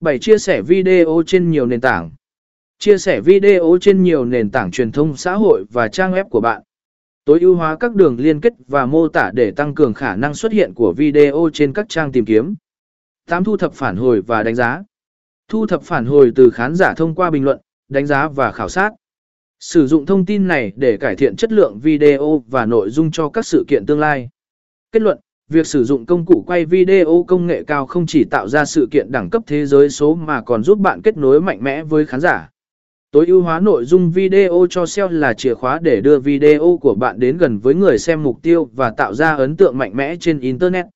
7. Chia sẻ video trên nhiều nền tảng. Chia sẻ video trên nhiều nền tảng truyền thông xã hội và trang web của bạn. Tối ưu hóa các đường liên kết và mô tả để tăng cường khả năng xuất hiện của video trên các trang tìm kiếm. 8. Thu thập phản hồi và đánh giá. Thu thập phản hồi từ khán giả thông qua bình luận, đánh giá và khảo sát. Sử dụng thông tin này để cải thiện chất lượng video và nội dung cho các sự kiện tương lai. Kết luận, việc sử dụng công cụ quay video công nghệ cao không chỉ tạo ra sự kiện đẳng cấp thế giới số mà còn giúp bạn kết nối mạnh mẽ với khán giả. Tối ưu hóa nội dung video cho SEO là chìa khóa để đưa video của bạn đến gần với người xem mục tiêu và tạo ra ấn tượng mạnh mẽ trên Internet.